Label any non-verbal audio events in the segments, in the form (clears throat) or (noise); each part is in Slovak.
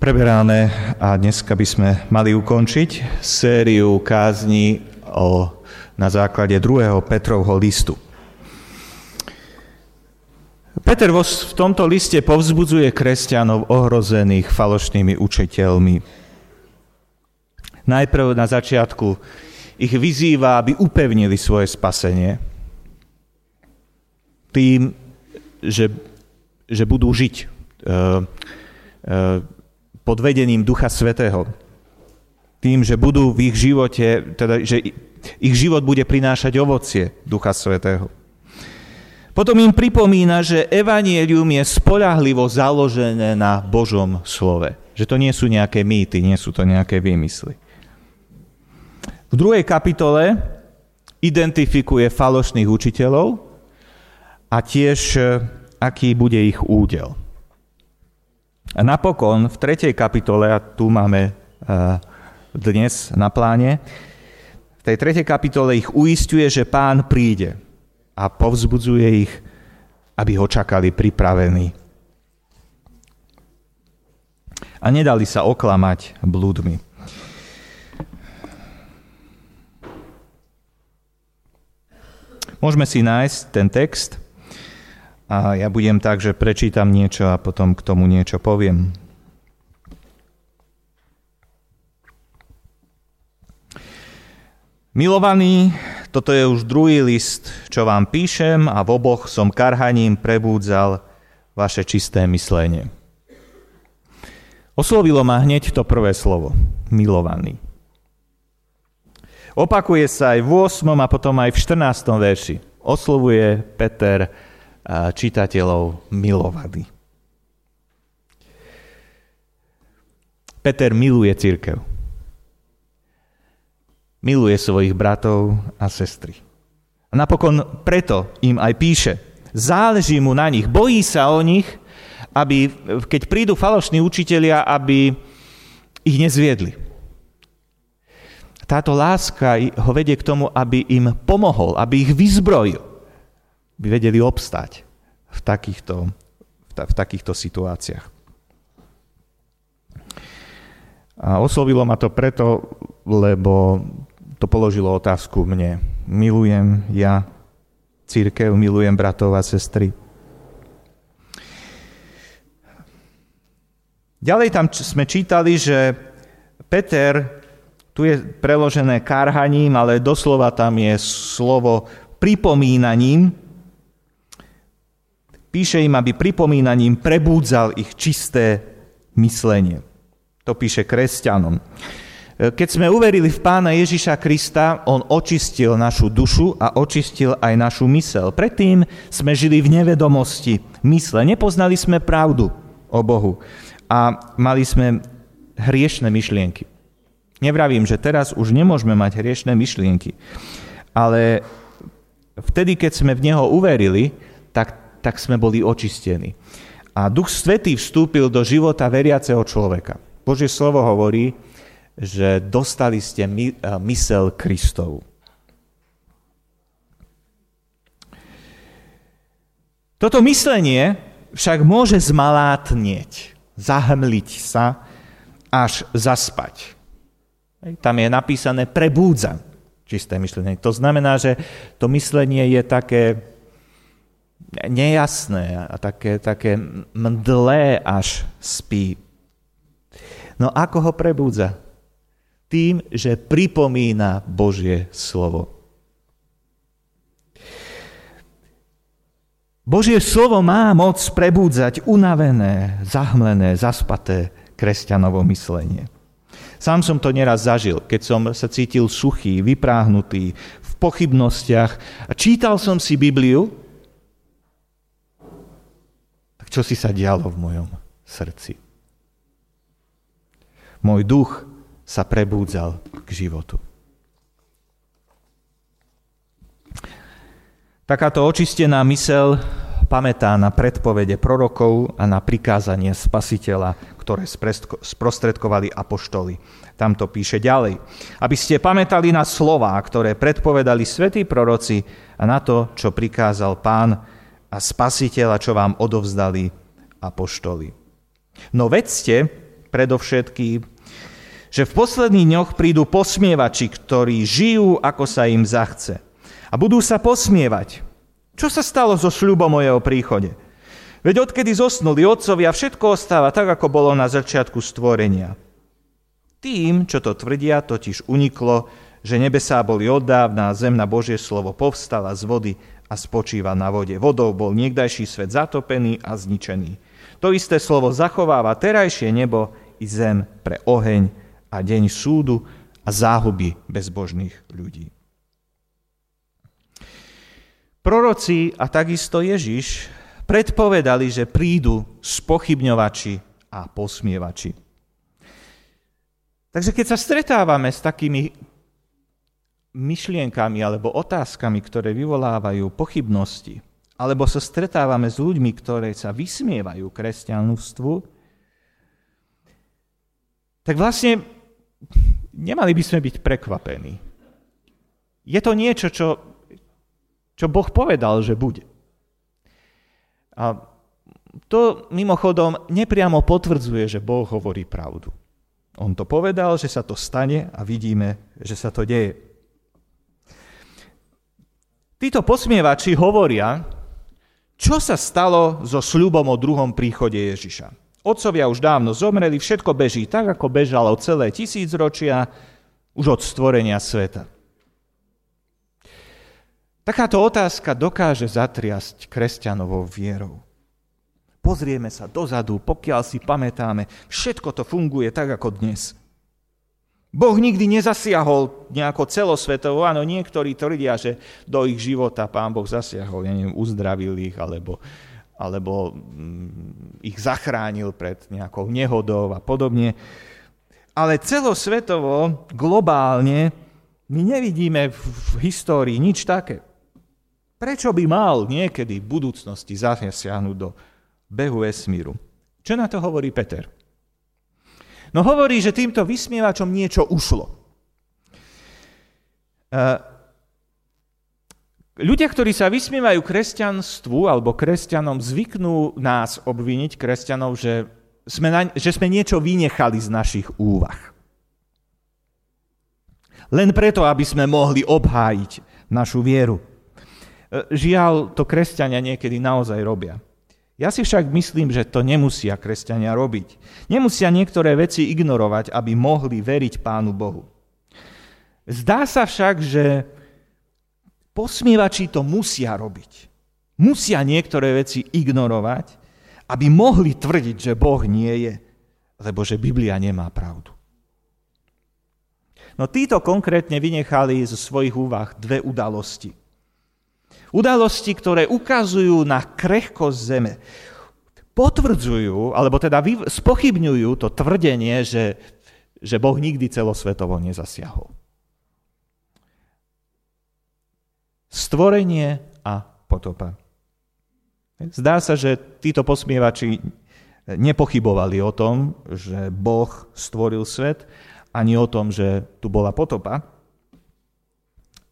preberané a dneska by sme mali ukončiť sériu kázni o, na základe druhého Petrovho listu. Peter v tomto liste povzbudzuje kresťanov ohrozených falošnými učiteľmi. Najprv na začiatku ich vyzýva, aby upevnili svoje spasenie tým, že, že budú žiť e, e, pod vedením Ducha Svetého. Tým, že budú v ich živote, teda, že ich život bude prinášať ovocie Ducha Svetého. Potom im pripomína, že evanielium je spolahlivo založené na Božom slove. Že to nie sú nejaké mýty, nie sú to nejaké výmysly. V druhej kapitole identifikuje falošných učiteľov a tiež aký bude ich údel. A napokon v tretej kapitole, a tu máme dnes na pláne, v tej tretej kapitole ich uistuje, že pán príde a povzbudzuje ich, aby ho čakali pripravení. A nedali sa oklamať blúdmi. Môžeme si nájsť ten text a ja budem tak, že prečítam niečo a potom k tomu niečo poviem. Milovaní, toto je už druhý list, čo vám píšem a v oboch som karhaním prebúdzal vaše čisté myslenie. Oslovilo ma hneď to prvé slovo, milovaný. Opakuje sa aj v 8. a potom aj v 14. verši. Oslovuje Peter čitateľov milovaní. Peter miluje církev. Miluje svojich bratov a sestry. A napokon preto im aj píše. Záleží mu na nich, bojí sa o nich, aby, keď prídu falošní učitelia, aby ich nezviedli. Táto láska ho vedie k tomu, aby im pomohol, aby ich vyzbrojil vedeli obstať v takýchto, v, ta, v takýchto situáciách. A oslovilo ma to preto, lebo to položilo otázku mne. Milujem ja církev, milujem bratov a sestry. Ďalej tam sme čítali, že Peter, tu je preložené karhaním, ale doslova tam je slovo pripomínaním, Píše im, aby pripomínaním prebúdzal ich čisté myslenie. To píše kresťanom. Keď sme uverili v pána Ježiša Krista, on očistil našu dušu a očistil aj našu mysel. Predtým sme žili v nevedomosti mysle. Nepoznali sme pravdu o Bohu a mali sme hriešne myšlienky. Nevravím, že teraz už nemôžeme mať hriešne myšlienky, ale vtedy, keď sme v Neho uverili, tak tak sme boli očistení. A Duch Svetý vstúpil do života veriaceho človeka. Božie slovo hovorí, že dostali ste my, mysel Kristov. Toto myslenie však môže zmalátnieť, zahmliť sa, až zaspať. Tam je napísané prebúdza čisté myslenie. To znamená, že to myslenie je také nejasné a také, také mdlé až spí. No ako ho prebúdza? Tým, že pripomína Božie slovo. Božie slovo má moc prebúdzať unavené, zahmlené, zaspaté kresťanovo myslenie. Sám som to neraz zažil, keď som sa cítil suchý, vypráhnutý, v pochybnostiach. Čítal som si Bibliu čo si sa dialo v mojom srdci. Môj duch sa prebúdzal k životu. Takáto očistená mysel pamätá na predpovede prorokov a na prikázanie spasiteľa, ktoré sprostredkovali apoštoli. Tam to píše ďalej. Aby ste pamätali na slová, ktoré predpovedali svätí proroci a na to, čo prikázal pán, a spasiteľa, čo vám odovzdali apoštoli. No vedzte, predovšetkým, že v posledných dňoch prídu posmievači, ktorí žijú, ako sa im zachce. A budú sa posmievať. Čo sa stalo so sľubom o príchode? Veď odkedy zosnuli otcovia, všetko ostáva tak, ako bolo na začiatku stvorenia. Tým, čo to tvrdia, totiž uniklo, že nebesá boli oddávna a zem na Božie slovo povstala z vody a spočíva na vode. Vodou bol niekdajší svet zatopený a zničený. To isté slovo zachováva terajšie nebo i zem pre oheň a deň súdu a záhuby bezbožných ľudí. Proroci a takisto Ježiš predpovedali, že prídu spochybňovači a posmievači. Takže keď sa stretávame s takými myšlienkami alebo otázkami, ktoré vyvolávajú pochybnosti, alebo sa stretávame s ľuďmi, ktoré sa vysmievajú kresťanstvu, tak vlastne nemali by sme byť prekvapení. Je to niečo, čo, čo Boh povedal, že bude. A to mimochodom nepriamo potvrdzuje, že Boh hovorí pravdu. On to povedal, že sa to stane a vidíme, že sa to deje. Títo posmievači hovoria, čo sa stalo so sľubom o druhom príchode Ježiša. Otcovia už dávno zomreli, všetko beží tak, ako bežalo celé tisícročia, už od stvorenia sveta. Takáto otázka dokáže zatriasť kresťanovou vierou. Pozrieme sa dozadu, pokiaľ si pamätáme, všetko to funguje tak, ako dnes. Boh nikdy nezasiahol nejako celosvetovo. Áno, niektorí tvrdia, že do ich života pán Boh zasiahol, ja neviem, uzdravil ich, alebo, alebo mm, ich zachránil pred nejakou nehodou a podobne. Ale celosvetovo, globálne, my nevidíme v histórii nič také. Prečo by mal niekedy v budúcnosti zasiahnuť do behu vesmíru? Čo na to hovorí Peter? No hovorí, že týmto vysmievačom niečo ušlo. Uh, ľudia, ktorí sa vysmievajú kresťanstvu alebo kresťanom, zvyknú nás obviniť, kresťanov, že sme, na, že sme niečo vynechali z našich úvah. Len preto, aby sme mohli obhájiť našu vieru. E, žiaľ, to kresťania niekedy naozaj robia. Ja si však myslím, že to nemusia kresťania robiť. Nemusia niektoré veci ignorovať, aby mohli veriť Pánu Bohu. Zdá sa však, že posmievači to musia robiť. Musia niektoré veci ignorovať, aby mohli tvrdiť, že Boh nie je, lebo že Biblia nemá pravdu. No títo konkrétne vynechali zo svojich úvah dve udalosti. Udalosti, ktoré ukazujú na krehkosť zeme. Potvrdzujú, alebo teda spochybňujú to tvrdenie, že, že Boh nikdy celosvetovo nezasiahol. Stvorenie a potopa. Zdá sa, že títo posmievači nepochybovali o tom, že Boh stvoril svet, ani o tom, že tu bola potopa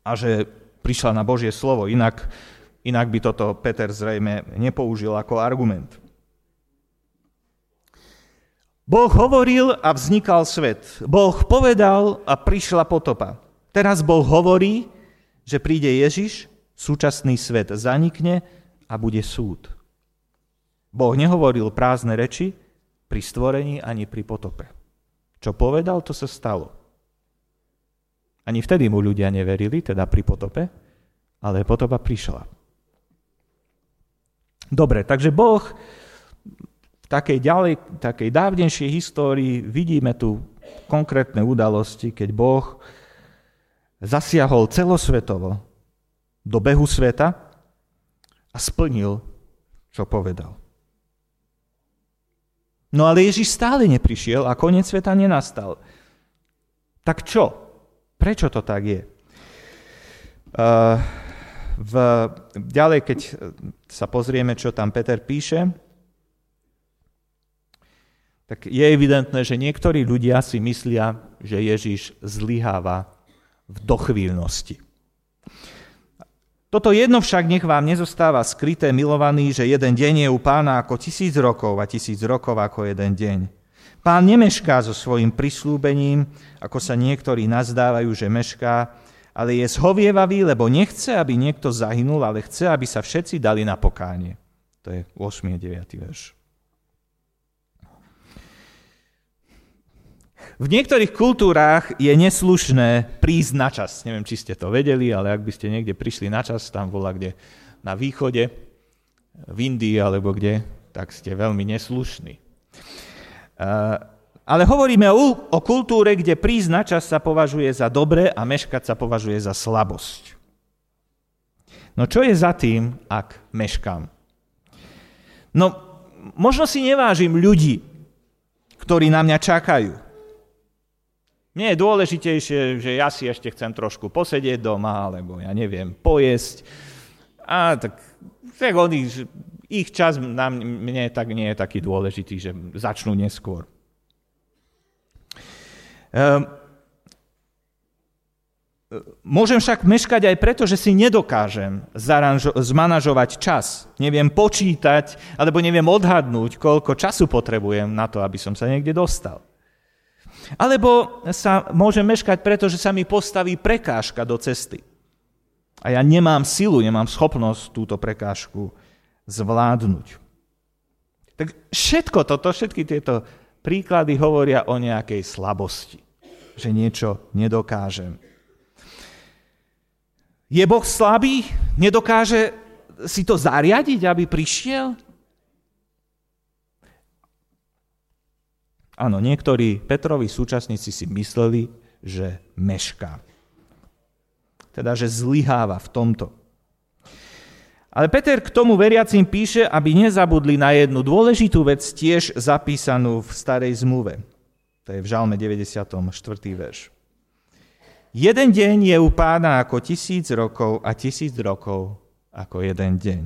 a že prišla na Božie slovo. Inak, inak by toto Peter zrejme nepoužil ako argument. Boh hovoril a vznikal svet. Boh povedal a prišla potopa. Teraz Boh hovorí, že príde Ježiš, súčasný svet zanikne a bude súd. Boh nehovoril prázdne reči pri stvorení ani pri potope. Čo povedal, to sa stalo. Ani vtedy mu ľudia neverili, teda pri potope, ale potopa prišla. Dobre, takže Boh v takej, ďalej, takej dávnejšej histórii vidíme tu konkrétne udalosti, keď Boh zasiahol celosvetovo do behu sveta a splnil, čo povedal. No ale Ježiš stále neprišiel a koniec sveta nenastal. Tak čo? Prečo to tak je? Uh, v, ďalej, keď sa pozrieme, čo tam Peter píše, tak je evidentné, že niektorí ľudia si myslia, že Ježiš zlyháva v dochvíľnosti. Toto jedno však nech vám nezostáva skryté, milovaný, že jeden deň je u pána ako tisíc rokov a tisíc rokov ako jeden deň. Pán nemešká so svojim prislúbením, ako sa niektorí nazdávajú, že mešká, ale je zhovievavý, lebo nechce, aby niekto zahynul, ale chce, aby sa všetci dali na pokánie. To je 8. a 9. verš. V niektorých kultúrách je neslušné prísť na čas. Neviem, či ste to vedeli, ale ak by ste niekde prišli na čas, tam bola kde na východe, v Indii alebo kde, tak ste veľmi neslušní. Ale hovoríme o, o kultúre, kde prísť na čas sa považuje za dobre a meškať sa považuje za slabosť. No čo je za tým, ak meškám? No, možno si nevážim ľudí, ktorí na mňa čakajú. Mne je dôležitejšie, že ja si ešte chcem trošku posedieť doma, alebo ja neviem, pojesť. A tak, tak oni, ich čas na mne tak nie je taký dôležitý, že začnú neskôr. Um, Môžem však meškať aj preto, že si nedokážem zaranžo- zmanažovať čas. Neviem počítať, alebo neviem odhadnúť, koľko času potrebujem na to, aby som sa niekde dostal. Alebo sa môžem meškať, pretože sa mi postaví prekážka do cesty. A ja nemám silu, nemám schopnosť túto prekážku zvládnuť. Tak všetko toto, všetky tieto príklady hovoria o nejakej slabosti, že niečo nedokážem. Je Boh slabý? Nedokáže si to zariadiť, aby prišiel? Áno, niektorí Petrovi súčasníci si mysleli, že mešká. Teda, že zlyháva v tomto. Ale Peter k tomu veriacim píše, aby nezabudli na jednu dôležitú vec, tiež zapísanú v starej zmluve. To je v Žalme 94. verš. Jeden deň je u pána ako tisíc rokov a tisíc rokov ako jeden deň.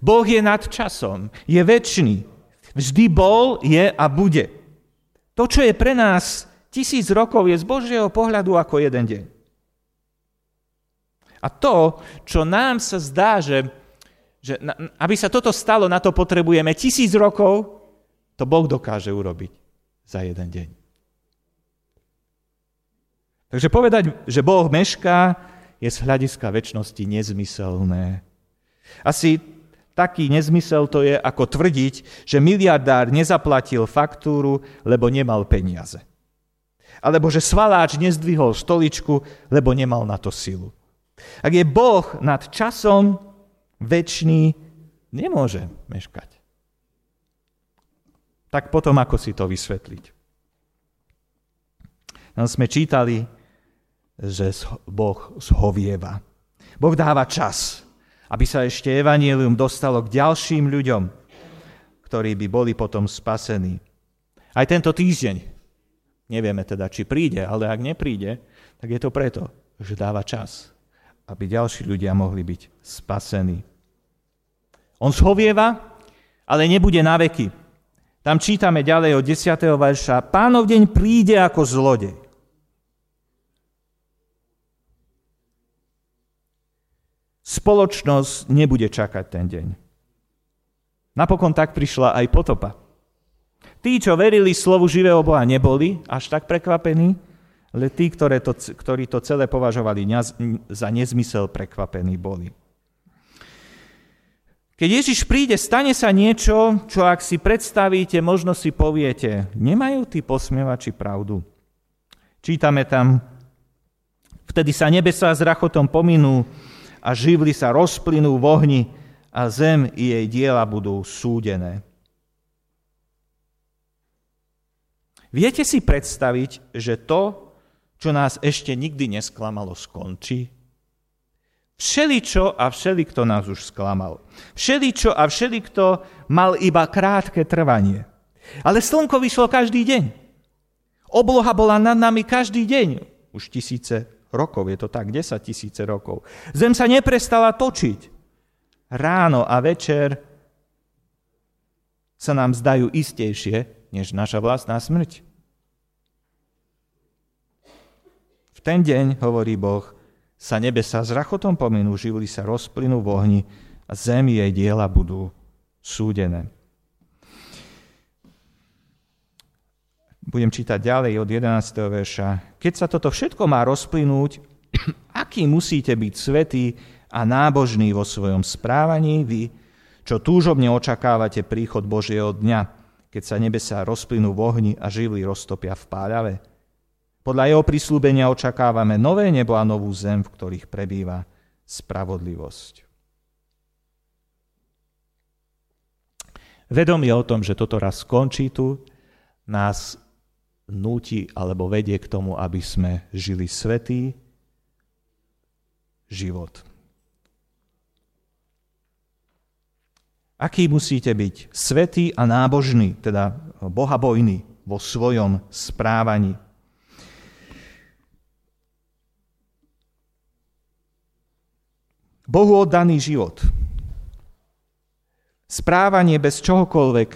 Boh je nad časom, je väčší, Vždy bol, je a bude. To, čo je pre nás tisíc rokov, je z Božieho pohľadu ako jeden deň. A to, čo nám sa zdá, že, že aby sa toto stalo, na to potrebujeme tisíc rokov, to Boh dokáže urobiť za jeden deň. Takže povedať, že Boh mešká, je z hľadiska väčšnosti nezmyselné. Asi taký nezmysel to je, ako tvrdiť, že miliardár nezaplatil faktúru, lebo nemal peniaze. Alebo že svaláč nezdvihol stoličku, lebo nemal na to silu. Ak je Boh nad časom väčší, nemôže meškať. Tak potom ako si to vysvetliť? Tam sme čítali, že Boh zhovieva. Boh dáva čas aby sa ešte evanílium dostalo k ďalším ľuďom, ktorí by boli potom spasení. Aj tento týždeň, nevieme teda, či príde, ale ak nepríde, tak je to preto, že dáva čas, aby ďalší ľudia mohli byť spasení. On schovieva, ale nebude na veky. Tam čítame ďalej od 10. verša. Pánov deň príde ako zlodej. spoločnosť nebude čakať ten deň. Napokon tak prišla aj potopa. Tí, čo verili slovu živého Boha, neboli až tak prekvapení, ale tí, ktoré to, ktorí to celé považovali za nezmysel, prekvapení boli. Keď Ježiš príde, stane sa niečo, čo ak si predstavíte, možno si poviete, nemajú tí posmievači pravdu. Čítame tam, vtedy sa nebesa s rachotom pominú, a živly sa rozplynú v ohni a zem i jej diela budú súdené. Viete si predstaviť, že to, čo nás ešte nikdy nesklamalo, skončí? Všeličo a všelikto nás už sklamal. Všeličo a všelikto mal iba krátke trvanie. Ale slnko vyšlo každý deň. Obloha bola nad nami každý deň. Už tisíce rokov, je to tak, 10 tisíce rokov. Zem sa neprestala točiť. Ráno a večer sa nám zdajú istejšie, než naša vlastná smrť. Ten deň, hovorí Boh, sa nebesa s rachotom pominú, živli sa rozplynú v ohni a zem jej diela budú súdené. budem čítať ďalej od 11. verša. Keď sa toto všetko má rozplynúť, (clears throat) aký musíte byť svetý a nábožný vo svojom správaní vy, čo túžobne očakávate príchod Božieho dňa, keď sa nebesa rozplynú v ohni a živly roztopia v páľave. Podľa jeho prislúbenia očakávame nové nebo a novú zem, v ktorých prebýva spravodlivosť. Vedomie o tom, že toto raz skončí tu, nás núti alebo vedie k tomu, aby sme žili svetý život. Aký musíte byť svetý a nábožný, teda bohabojný vo svojom správaní. Bohu oddaný život – správanie bez čohokoľvek,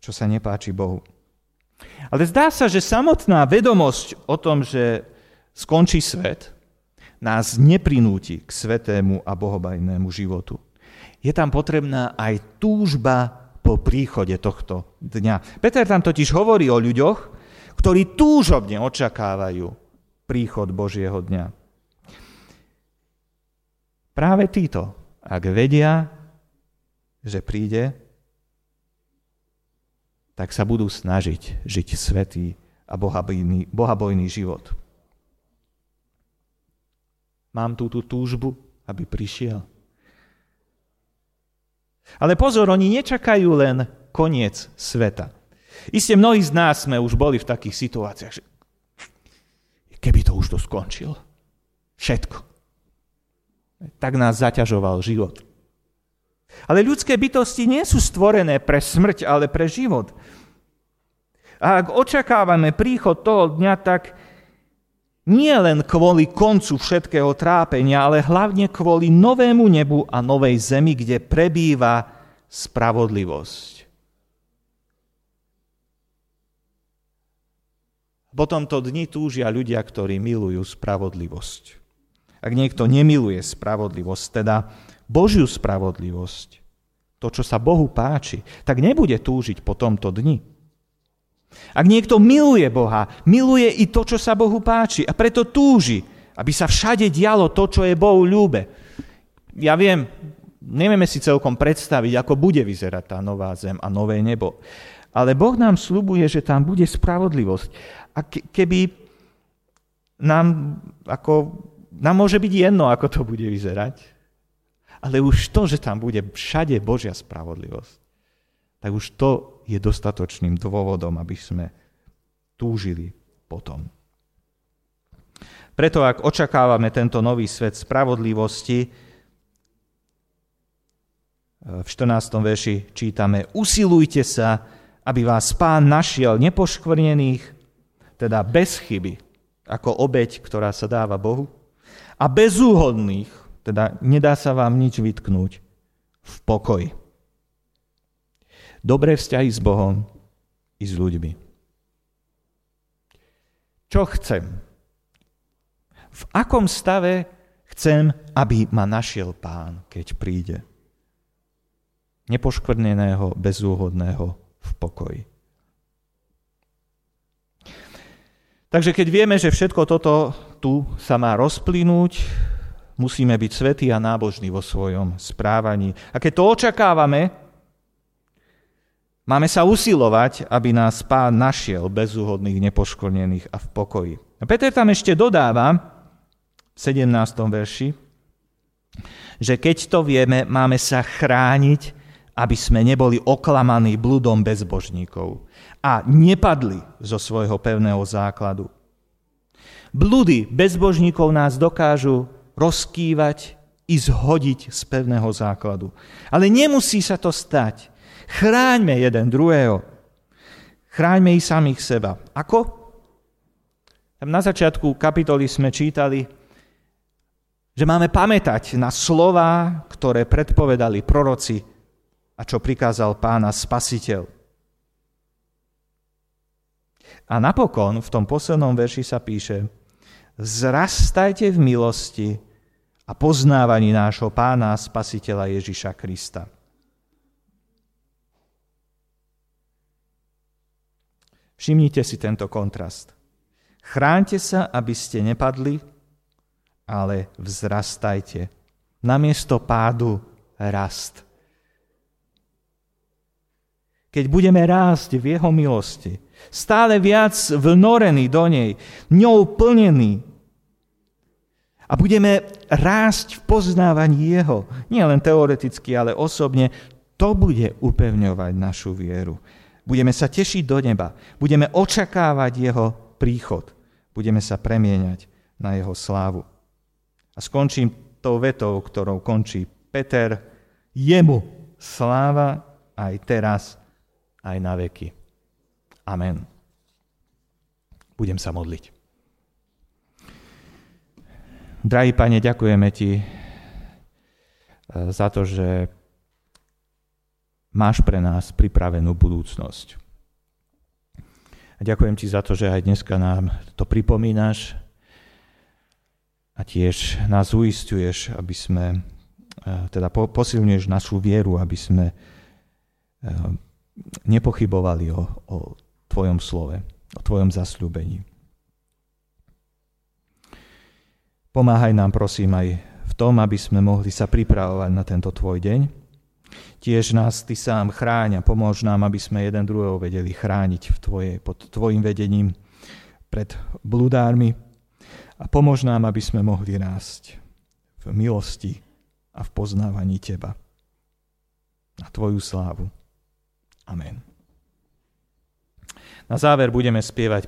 čo sa nepáči Bohu. Ale zdá sa, že samotná vedomosť o tom, že skončí svet, nás neprinúti k svetému a bohobajnému životu. Je tam potrebná aj túžba po príchode tohto dňa. Peter tam totiž hovorí o ľuďoch, ktorí túžobne očakávajú príchod Božieho dňa. Práve títo, ak vedia, že príde, tak sa budú snažiť žiť svetý a bohabojný, bohabojný život. Mám tú, tú túžbu, aby prišiel. Ale pozor, oni nečakajú len koniec sveta. Isté mnohí z nás sme už boli v takých situáciách, že keby to už to skončil. Všetko. Tak nás zaťažoval život. Ale ľudské bytosti nie sú stvorené pre smrť, ale pre život. A ak očakávame príchod toho dňa, tak nie len kvôli koncu všetkého trápenia, ale hlavne kvôli novému nebu a novej zemi, kde prebýva spravodlivosť. Po tomto dni túžia ľudia, ktorí milujú spravodlivosť. Ak niekto nemiluje spravodlivosť, teda Božiu spravodlivosť, to, čo sa Bohu páči, tak nebude túžiť po tomto dni. Ak niekto miluje Boha, miluje i to, čo sa Bohu páči a preto túži, aby sa všade dialo to, čo je Bohu ľúbe. Ja viem, nevieme si celkom predstaviť, ako bude vyzerať tá nová zem a nové nebo. Ale Boh nám slubuje, že tam bude spravodlivosť. A keby nám, ako, nám môže byť jedno, ako to bude vyzerať, ale už to, že tam bude všade Božia spravodlivosť, tak už to je dostatočným dôvodom, aby sme túžili potom. Preto ak očakávame tento nový svet spravodlivosti, v 14. verši čítame Usilujte sa, aby vás pán našiel nepoškvrnených, teda bez chyby, ako obeď, ktorá sa dáva Bohu, a bezúhodných, teda nedá sa vám nič vytknúť v pokoji. Dobré vzťahy s Bohom i s ľuďmi. Čo chcem? V akom stave chcem, aby ma našiel pán, keď príde? Nepoškvrneného, bezúhodného v pokoji. Takže keď vieme, že všetko toto tu sa má rozplynúť, musíme byť svetí a nábožní vo svojom správaní. A keď to očakávame, máme sa usilovať, aby nás pán našiel bezúhodných, nepoškolnených a v pokoji. A Peter tam ešte dodáva v 17. verši, že keď to vieme, máme sa chrániť, aby sme neboli oklamaní bludom bezbožníkov a nepadli zo svojho pevného základu. Bludy bezbožníkov nás dokážu rozkývať i zhodiť z pevného základu. Ale nemusí sa to stať. Chráňme jeden druhého. Chráňme i samých seba. Ako? Tam na začiatku kapitoly sme čítali, že máme pamätať na slova, ktoré predpovedali proroci a čo prikázal pána spasiteľ. A napokon v tom poslednom verši sa píše, vzrastajte v milosti a poznávaní nášho pána a spasiteľa Ježiša Krista. Všimnite si tento kontrast. Chránte sa, aby ste nepadli, ale vzrastajte. Namiesto pádu rast. Keď budeme rásť v Jeho milosti, stále viac vnorení do nej, ňou plnení, a budeme rásť v poznávaní Jeho, nie len teoreticky, ale osobne, to bude upevňovať našu vieru. Budeme sa tešiť do neba, budeme očakávať Jeho príchod, budeme sa premieňať na Jeho slávu. A skončím tou vetou, ktorou končí Peter, jemu sláva aj teraz, aj na veky. Amen. Budem sa modliť. Drahý Pane, ďakujeme Ti eh, za to, že máš pre nás pripravenú budúcnosť. A ďakujem Ti za to, že aj dneska nám to pripomínaš a tiež nás uistuješ, aby sme, eh, teda posilňuješ našu vieru, aby sme eh, nepochybovali o, o Tvojom slove, o Tvojom zasľúbení. Pomáhaj nám prosím aj v tom, aby sme mohli sa pripravovať na tento tvoj deň. Tiež nás ty sám chráň a pomôž nám, aby sme jeden druhého vedeli chrániť v tvoje, pod tvojim vedením pred bludármi a pomôž nám, aby sme mohli rásť v milosti a v poznávaní teba. Na tvoju slávu. Amen. Na záver budeme spievať